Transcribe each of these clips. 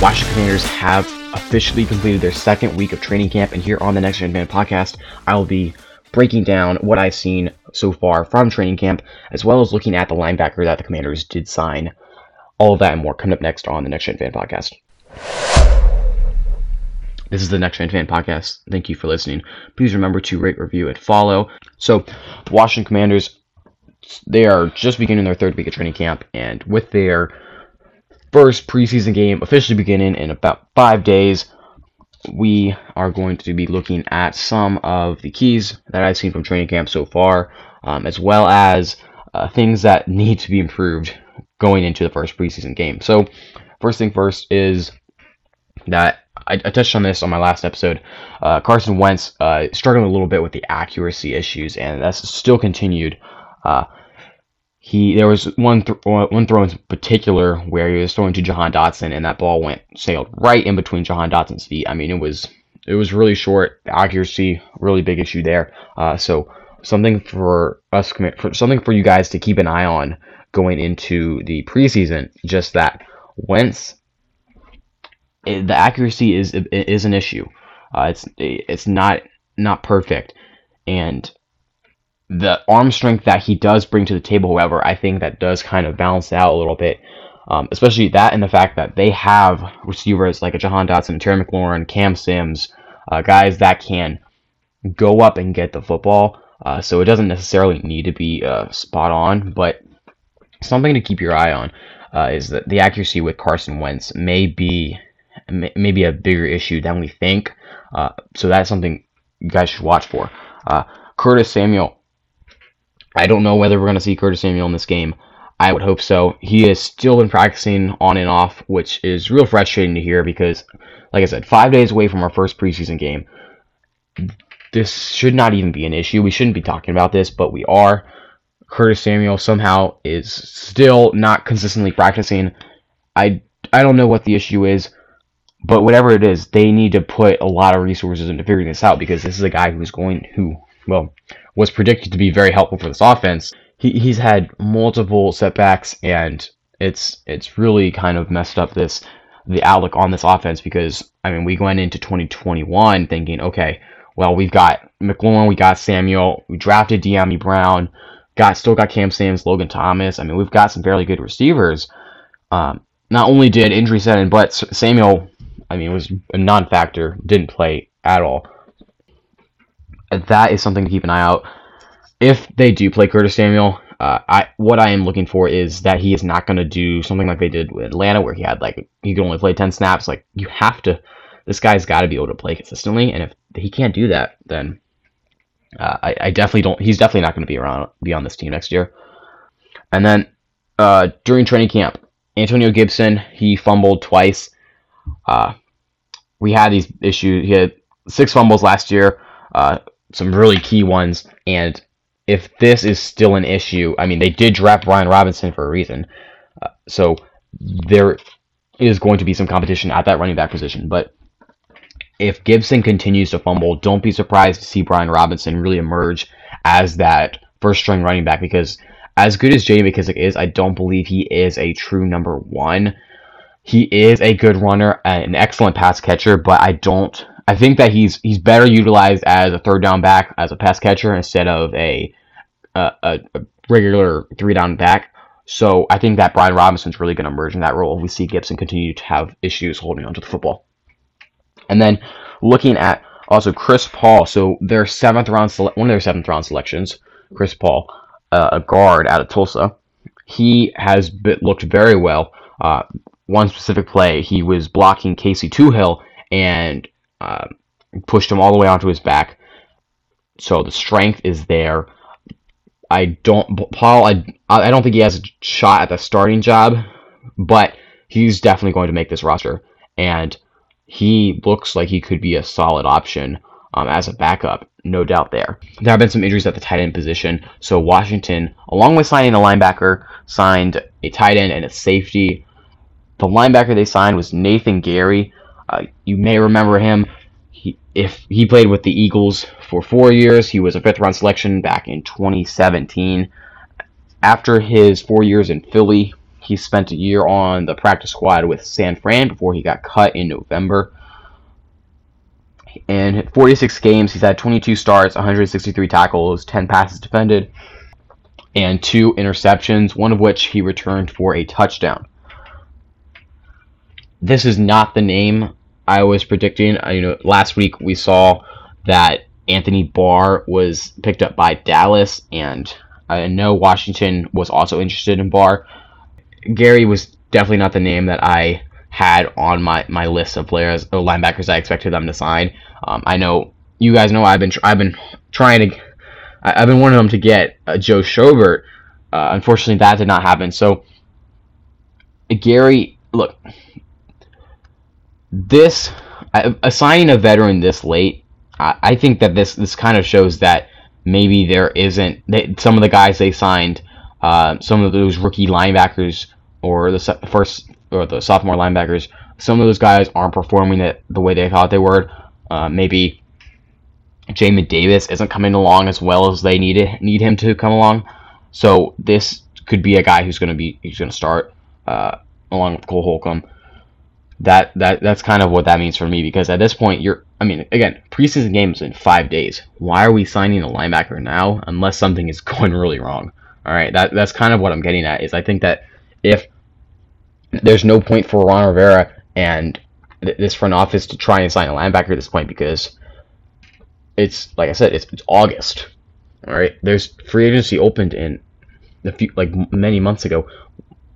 Washington Commanders have officially completed their second week of training camp, and here on the Next Gen Fan podcast, I will be breaking down what I've seen so far from training camp, as well as looking at the linebacker that the Commanders did sign. All of that and more coming up next on the Next Gen Fan podcast. This is the Next Gen Fan podcast. Thank you for listening. Please remember to rate, review, and follow. So, Washington Commanders, they are just beginning their third week of training camp, and with their first preseason game officially beginning in about five days, we are going to be looking at some of the keys that I've seen from training camp so far, um, as well as uh, things that need to be improved going into the first preseason game. So, first thing first is that I, I touched on this on my last episode. Uh, Carson Wentz uh, struggling a little bit with the accuracy issues, and that's still continued. Uh, he there was one th- one throw in particular where he was throwing to Jahan Dotson, and that ball went sailed right in between Jahan Dotson's feet. I mean, it was it was really short. accuracy, really big issue there. Uh, so something for us, for something for you guys to keep an eye on going into the preseason. Just that Wentz, it, the accuracy is is an issue. Uh, it's it's not not perfect, and the arm strength that he does bring to the table, however, I think that does kind of balance out a little bit. Um, especially that and the fact that they have receivers like a Jahan Dotson, Terry McLaurin, Cam Sims, uh, guys that can go up and get the football. Uh, so it doesn't necessarily need to be uh, spot on, but something to keep your eye on uh, is that the accuracy with Carson Wentz may be may be a bigger issue than we think. Uh, so that's something you guys should watch for. Uh, Curtis Samuel I don't know whether we're going to see Curtis Samuel in this game. I would hope so. He has still been practicing on and off, which is real frustrating to hear because, like I said, five days away from our first preseason game. This should not even be an issue. We shouldn't be talking about this, but we are. Curtis Samuel somehow is still not consistently practicing. I I don't know what the issue is, but whatever it is, they need to put a lot of resources into figuring this out because this is a guy who's going who well was predicted to be very helpful for this offense. He, he's had multiple setbacks, and it's it's really kind of messed up this the outlook on this offense because I mean we went into 2021 thinking okay well we've got McLaurin we got Samuel we drafted Dyami Brown got still got Cam Sims Logan Thomas. I mean we've got some fairly good receivers. Um, not only did injury set in but Samuel I mean was a non-factor didn't play at all that is something to keep an eye out. If they do play Curtis Samuel, uh, I what I am looking for is that he is not going to do something like they did with Atlanta, where he had like he could only play ten snaps. Like you have to, this guy's got to be able to play consistently, and if he can't do that, then uh, I, I, definitely don't. He's definitely not going to be around be on this team next year. And then uh, during training camp, Antonio Gibson he fumbled twice. Uh, we had these issues. He had six fumbles last year. Some really key ones. And if this is still an issue, I mean, they did draft Brian Robinson for a reason. Uh, so there is going to be some competition at that running back position. But if Gibson continues to fumble, don't be surprised to see Brian Robinson really emerge as that first string running back because as good as Jay McKissic is, I don't believe he is a true number one. He is a good runner, an excellent pass catcher, but I don't I think that he's he's better utilized as a third down back as a pass catcher instead of a a, a regular three down back. So I think that Brian Robinson's really going to emerge in that role. We see Gibson continue to have issues holding onto the football. And then looking at also Chris Paul, so their seventh round sele- one of their seventh round selections, Chris Paul, uh, a guard out of Tulsa. He has been, looked very well. Uh, one specific play, he was blocking Casey Toohill, and uh, pushed him all the way onto his back. So the strength is there. I don't Paul. I I don't think he has a shot at the starting job, but he's definitely going to make this roster, and he looks like he could be a solid option um, as a backup, no doubt there. There have been some injuries at the tight end position, so Washington, along with signing a linebacker, signed a tight end and a safety. The linebacker they signed was Nathan Gerry. Uh, you may remember him. He, if he played with the Eagles for four years, he was a fifth round selection back in 2017. After his four years in Philly, He spent a year on the practice squad with San Fran before he got cut in November. In 46 games, he's had 22 starts, 163 tackles, 10 passes defended, and two interceptions, one of which he returned for a touchdown. This is not the name I was predicting. You know, last week we saw that Anthony Barr was picked up by Dallas, and I know Washington was also interested in Barr. Gerry was definitely not the name that I had on my, my list of players or linebackers I expected them to sign. Um, I know you guys know I've been I've been trying to I, have been wanting them to get uh, Joe Schobert. Uh, unfortunately, that did not happen. So Gerry, look, this assigning a veteran this late, I, I think that this this kind of shows that maybe there isn't they, some of the guys they signed, uh, some of those rookie linebackers or the first or the sophomore linebackers, some of those guys aren't performing it the way they thought they were. Uh, maybe Jamin Davis isn't coming along as well as they need it, need him to come along. So this could be a guy who's going to be who's going to start uh, along with Cole Holcomb that that that's kind of what that means for me because at this point you're I mean again preseason games in five days. Why are we signing a linebacker now unless something is going really wrong? All right, that that's kind of what I'm getting at is I think that if there's no point for Ron Rivera and th- this front office to try and sign a linebacker at this point because it's like I said it's, it's August. All right, there's free agency opened in a few like many months ago.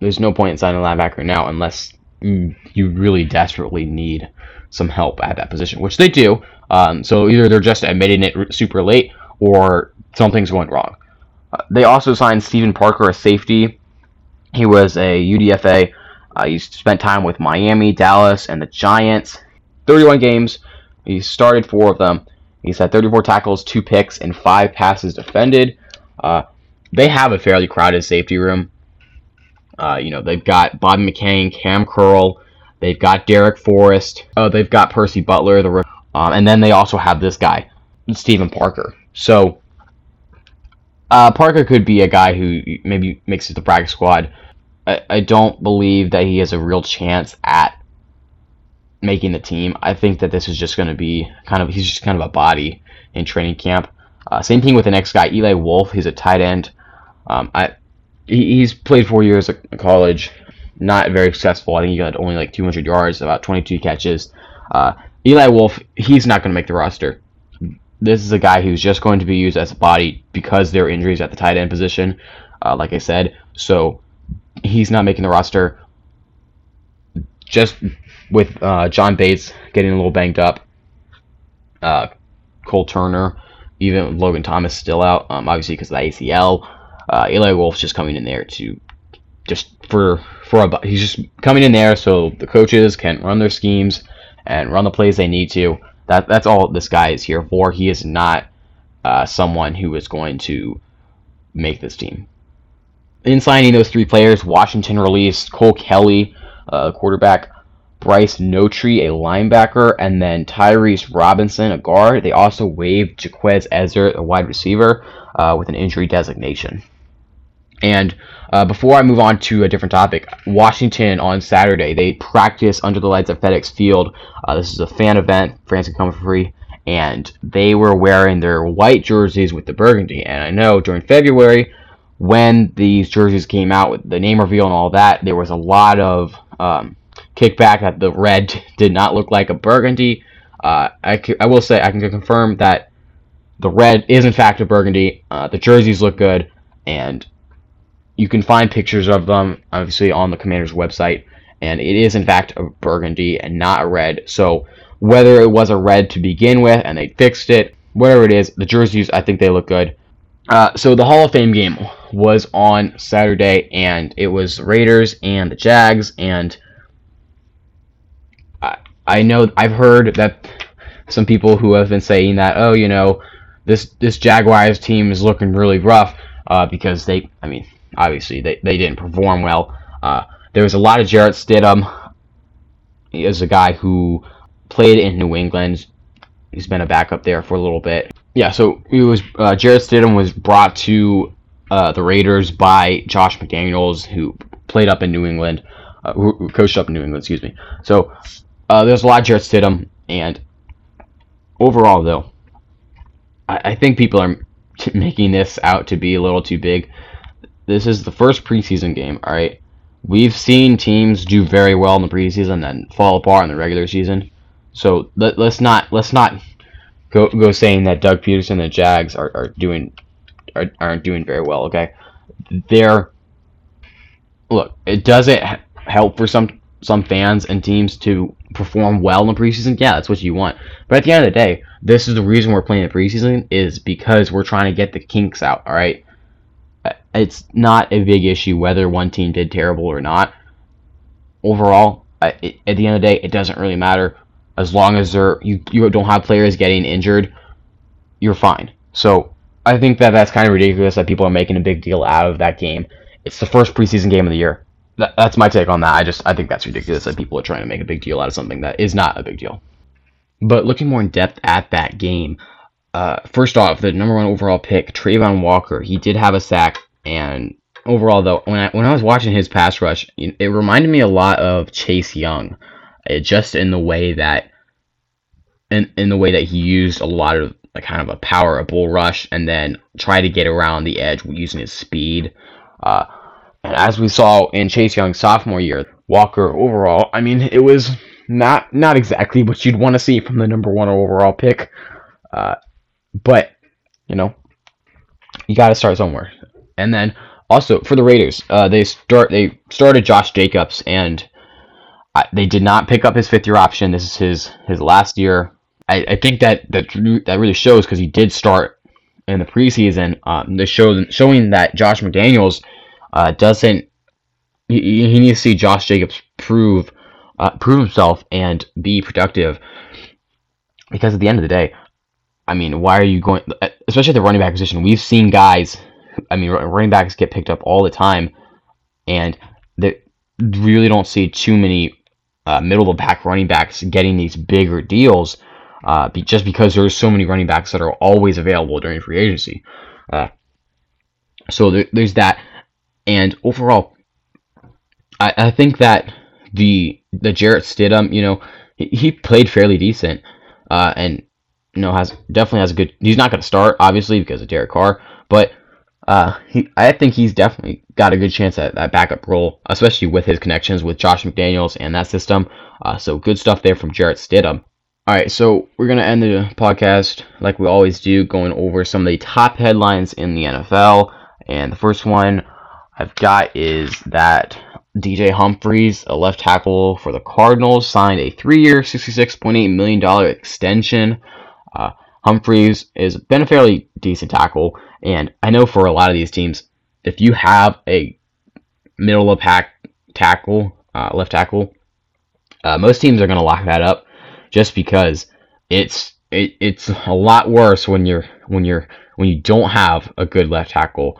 There's no point in signing a linebacker now unless you really desperately need some help at that position, which they do. Um, so either they're just admitting it super late or something's going wrong. Uh, they also signed Steven Parker, a safety. He was a UDFA. Uh, he spent time with Miami, Dallas, and the Giants. 31 games. He started four of them. He's had 34 tackles, two picks, and five passes defended. Uh, they have a fairly crowded safety room. Uh, you know, they've got Bobby McCain, Cam Curl, they've got Darrick Forrest, oh, they've got Percy Butler, the um, and then they also have this guy, Steven Parker. So uh, Parker could be a guy who maybe makes it the practice squad. I, I don't believe that he has a real chance at making the team. I think that this is just going to be kind of he's just kind of a body in training camp. Uh, same thing with the next guy, Eli Wolf. He's a tight end. Um, I he's played four years at college, not very successful. I think he got only like 200 yards, about 22 catches. Uh, Eli Wolf, he's not going to make the roster. This is a guy who's just going to be used as a body because there are injuries at the tight end position, uh, like I said. So he's not making the roster. Just with uh, John Bates getting a little banged up, uh, Cole Turner, even Logan Thomas still out, um, obviously because of the ACL uh, Eli Wolf's just coming in there to just for for a he's just coming in there so the coaches can run their schemes and run the plays they need to. That that's all this guy is here for. He is not uh, someone who is going to make this team. In signing those three players, Washington released Cole Kelley, uh, quarterback, Bryce Notree, a linebacker, and then Tyrese Robinson, a guard. They also waived Jaquez Ezzard, a wide receiver, uh, with an injury designation. And uh, before I move on to a different topic, Washington on Saturday they practice under the lights at FedEx Field. Uh, this is a fan event. Fans can come for free, and they were wearing their white jerseys with the burgundy. And I know during February, when these jerseys came out with the name reveal and all that, there was a lot of um, kickback that the red did not look like a burgundy. Uh, I, I will say I can confirm that the red is in fact a burgundy. Uh, the jerseys look good, and you can find pictures of them, obviously, on the commander's website, and it is, in fact, a burgundy and not a red. So, whether it was a red to begin with and they fixed it, whatever it is, the jerseys, I think they look good. Uh, so, the Hall of Fame game was on Saturday, and it was Raiders and the Jags, and I, I know I've heard that some people who have been saying that, oh, you know, this this Jaguars team is looking really rough uh, because they, I mean, obviously they, they didn't perform well. Uh, there was a lot of Jarrett Stidham. He is a guy who played in New England. He's been a backup there for a little bit. Yeah, so he was uh, Jarrett Stidham was brought to uh, the Raiders by Josh McDaniels, who played up in New England, uh, who, coached up in New England, excuse me. So uh, there's a lot of Jarrett Stidham, and overall, though, I, I think people are making this out to be a little too big. This is the first preseason game, all right? We've seen teams do very well in the preseason and fall apart in the regular season. So let, us not let's not go go saying that Doug Pederson and the Jags are, are doing are, aren't doing very well. Okay, they're look. It doesn't help for some some fans and teams to perform well in the preseason. Yeah, that's what you want. But at the end of the day, this is the reason we're playing the preseason is because we're trying to get the kinks out. All right, it's not a big issue whether one team did terrible or not. Overall, at the end of the day, it doesn't really matter as long as they're you, you don't have players getting injured, you're fine. So I think that that's kind of ridiculous that people are making a big deal out of that game. It's the first preseason game of the year. That, that's my take on that. I just I think that's ridiculous that people are trying to make a big deal out of something that is not a big deal. But looking more in depth at that game, uh, first off, the number one overall pick, Travon Walker, he did have a sack, and overall though, when I when I was watching his pass rush, it reminded me a lot of Chase Young, it, just in the way that, in in the way that he used a lot of like kind of a power, a bull rush, and then try to get around the edge using his speed. Uh, and as we saw in Chase Young's sophomore year, Walker overall, I mean, it was not not exactly what you'd want to see from the number one overall pick. Uh, but you know, you got to start somewhere. And then also for the Raiders, uh, they start they started Josh Jacobs, and uh, they did not pick up his fifth year option. This is his his last year. I, I think that that that really shows because he did start in the preseason. Um, they show showing that Josh McDaniels uh, doesn't. He, he needs to see Josh Jacobs prove uh, prove himself and be productive. Because at the end of the day, I mean, why are you going? Especially at the running back position, we've seen guys. I mean, running backs get picked up all the time, and they really don't see too many uh, middle of the pack running backs getting these bigger deals. Uh, be, just because there's so many running backs that are always available during free agency. Uh, so there, there's that, and overall, I, I think that the the Jarrett Stidham, you know, he, he played fairly decent, uh, and you know has definitely has a good. He's not going to start obviously because of Derek Carr, but uh, he I think he's definitely got a good chance at that backup role, especially with his connections with Josh McDaniels and that system. Uh, so good stuff there from Jarrett Stidham. All right, so we're gonna end the podcast like we always do, going over some of the top headlines in the NFL. And the first one I've got is that DJ Humphries, a left tackle for the Cardinals, signed a three-year, $66.8 million extension. Uh, Humphries has been a fairly decent tackle, and I know for a lot of these teams, if you have a middle of pack tackle, uh, left tackle, uh, most teams are going to lock that up, just because it's it, it's a lot worse when you're when you're when you don't have a good left tackle.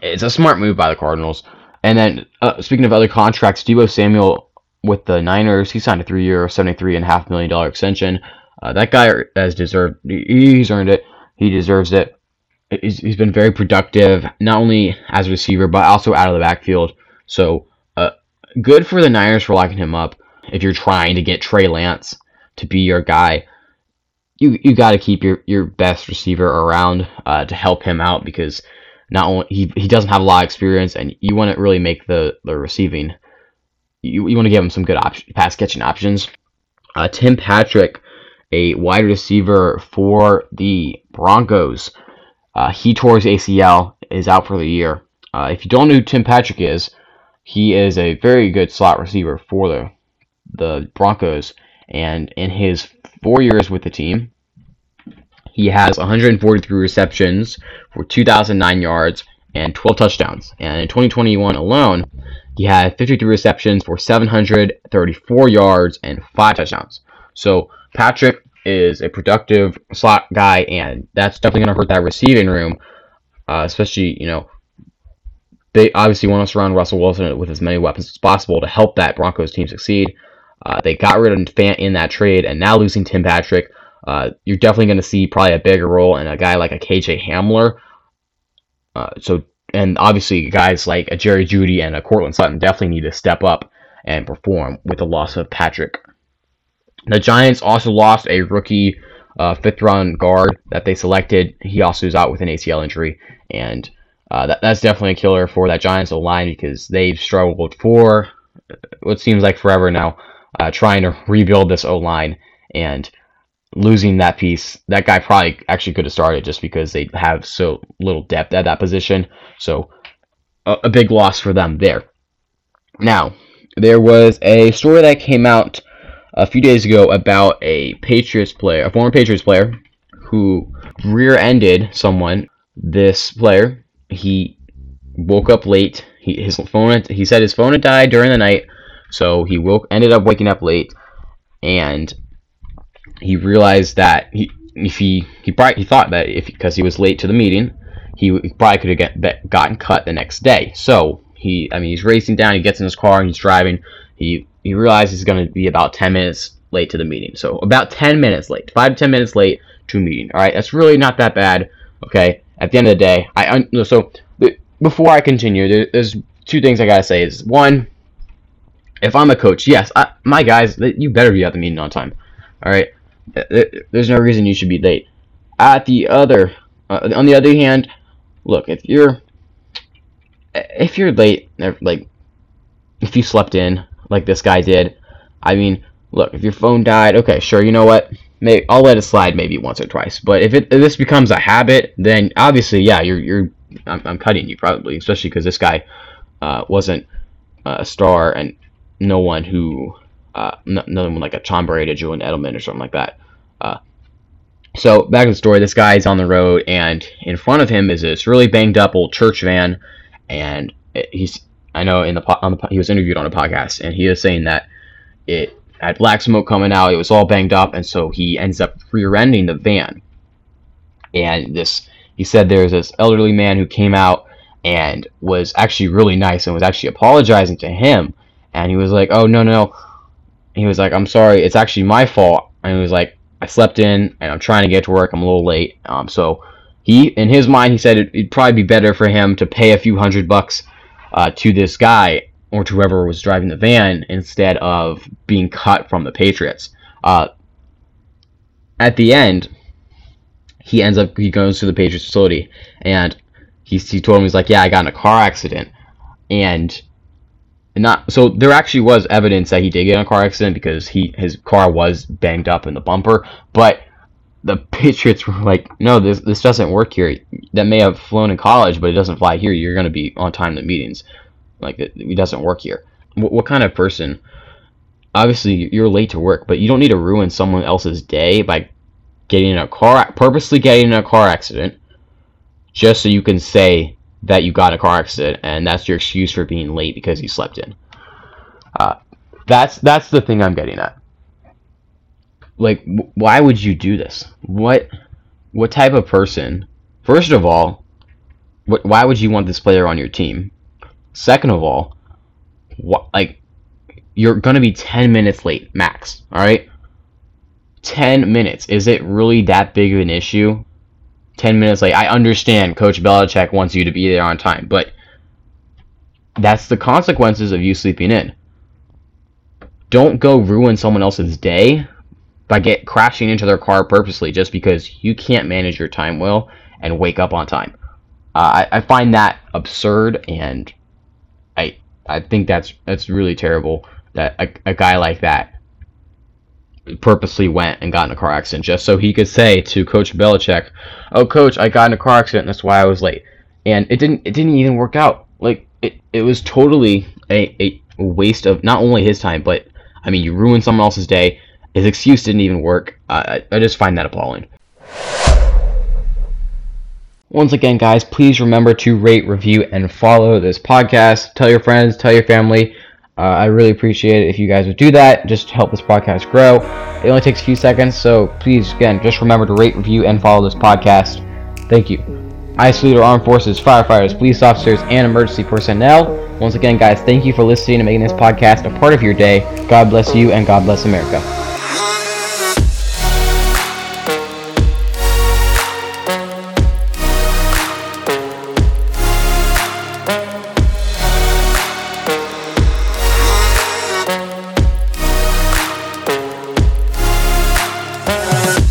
It's a smart move by the Cardinals. And then uh, speaking of other contracts, Deebo Samuel with the Niners, he signed a three-year, seventy-three and a half million dollar extension. Uh, that guy has deserved. He's earned it. He deserves it. He's, he's been very productive, not only as a receiver but also out of the backfield. So, uh, good for the Niners for locking him up. If you're trying to get Trey Lance to be your guy, you you got to keep your, your best receiver around uh, to help him out because not only he, he doesn't have a lot of experience, and you want to really make the, the receiving. You, you want to give him some good op- pass catching options. Uh, Tim Patrick, a wide receiver for the Broncos, uh, he tore his ACL, is out for the year. Uh, if you don't know who Tim Patrick is, he is a very good slot receiver for the the Broncos, and in his four years with the team, he has 143 receptions for 2,009 yards and 12 touchdowns. And in 2021 alone, he had 53 receptions for 734 yards and 5 touchdowns. So Patrick is a productive slot guy, and that's definitely going to hurt that receiving room, uh, especially, you know, they obviously want to surround Russell Wilson with as many weapons as possible to help that Broncos team succeed. Uh, they got rid of Fant in that trade, and now losing Tim Patrick uh, you're definitely going to see probably a bigger role in a guy like a KJ Hamler. Uh, so and obviously guys like a Jerry Jeudy and a Courtland Sutton definitely need to step up and perform with the loss of Patrick. The Giants also lost a rookie uh, fifth round guard that they selected. He also is out with an ACL injury, and uh, that, that's definitely a killer for that Giants line because they've struggled for what seems like forever now, uh, trying to rebuild this O line and losing that piece. That guy probably actually could have started just because they have so little depth at that position. So a, a big loss for them there. Now there was a story that came out a few days ago about a Patriots player, a former Patriots player, who rear-ended someone. This player, he woke up late. He, his phone, he said his phone had died during the night, so he woke, ended up waking up late, and he realized that he, if he, he probably he thought that if because he was late to the meeting, he probably could have get, gotten cut the next day. So he, I mean, he's racing down. He gets in his car and he's driving. He he realizes he's going to be about 10 minutes late to the meeting. So about 10 minutes late, five to 10 minutes late to meeting. All right, that's really not that bad. Okay. At the end of the day, I so before I continue, there's two things I gotta say. Is one, if I'm a coach, yes, I, my guys, you better be at the meeting on time. All right. There's no reason you should be late. At the other, uh, on the other hand, look, if you're if you're late, like if you slept in like this guy did, I mean, look, if your phone died, okay, sure, you know what? Maybe I'll let it slide maybe once or twice. But if it if this becomes a habit, then obviously, yeah, you're you're I'm, I'm cutting you probably, especially because this guy uh, wasn't a star and no one who uh, no, no one like a Tom Brady, a Julian Edelman, or something like that. Uh, so back to the story. This guy's on the road, and in front of him is this really banged up old church van and he's I know in the the he was interviewed on a podcast, and he was saying that it had black smoke coming out, it was all banged up, and so he ends up rear-ending the van. And this, he said, there's this elderly man who came out and was actually really nice and was actually apologizing to him, and he was like, "Oh no no," he was like, "I'm sorry, it's actually my fault," and he was like, "I slept in and I'm trying to get to work, I'm a little late, um, so." he in his mind he said it'd probably be better for him to pay a few hundred bucks uh, to this guy or to whoever was driving the van instead of being cut from the Patriots. Uh, at the end, he ends up he goes to the Patriots facility and he he told him he's like yeah I got in a car accident and not so there actually was evidence that he did get in a car accident because he his car was banged up in the bumper but the Patriots were like, no, this this doesn't work here. That may have flown in college, but it doesn't fly here. You're going to be on time to meetings. Like it, it doesn't work here. What, what kind of person? Obviously, you're late to work, but you don't need to ruin someone else's day by getting in a car, purposely getting in a car accident, just so you can say that you got a car accident, and that's your excuse for being late because you slept in. Uh, that's that's the thing I'm getting at like why would you do this? What what type of person first of all what, why would you want this player on your team? Second of all what like you're gonna be 10 minutes late max all right 10 minutes. Is it really that big of an issue? 10 minutes late. I understand coach Belichick wants you to be there on time but that's the consequences of you sleeping in. Don't go ruin someone else's day by get crashing into their car purposely just because you can't manage your time well and wake up on time. Uh, I, I find that absurd, and I I think that's that's really terrible that a, a guy like that purposely went and got in a car accident just so he could say to Coach Belichick, "Oh, Coach, I got in a car accident. That's why I was late." And it didn't it didn't even work out. Like it, it was totally a, a waste of not only his time, but I mean, you ruined someone else's day. His excuse didn't even work. I, I just find that appalling. Once again, guys, please remember to rate, review, and follow this podcast. Tell your friends, tell your family. Uh, I really appreciate it if you guys would do that just help this podcast grow. It only takes a few seconds, so please, again, just remember to rate, review, and follow this podcast. Thank you. I salute our armed forces, firefighters, police officers, and emergency personnel. Once again, guys, thank you for listening and making this podcast a part of your day. God bless you, and God bless America.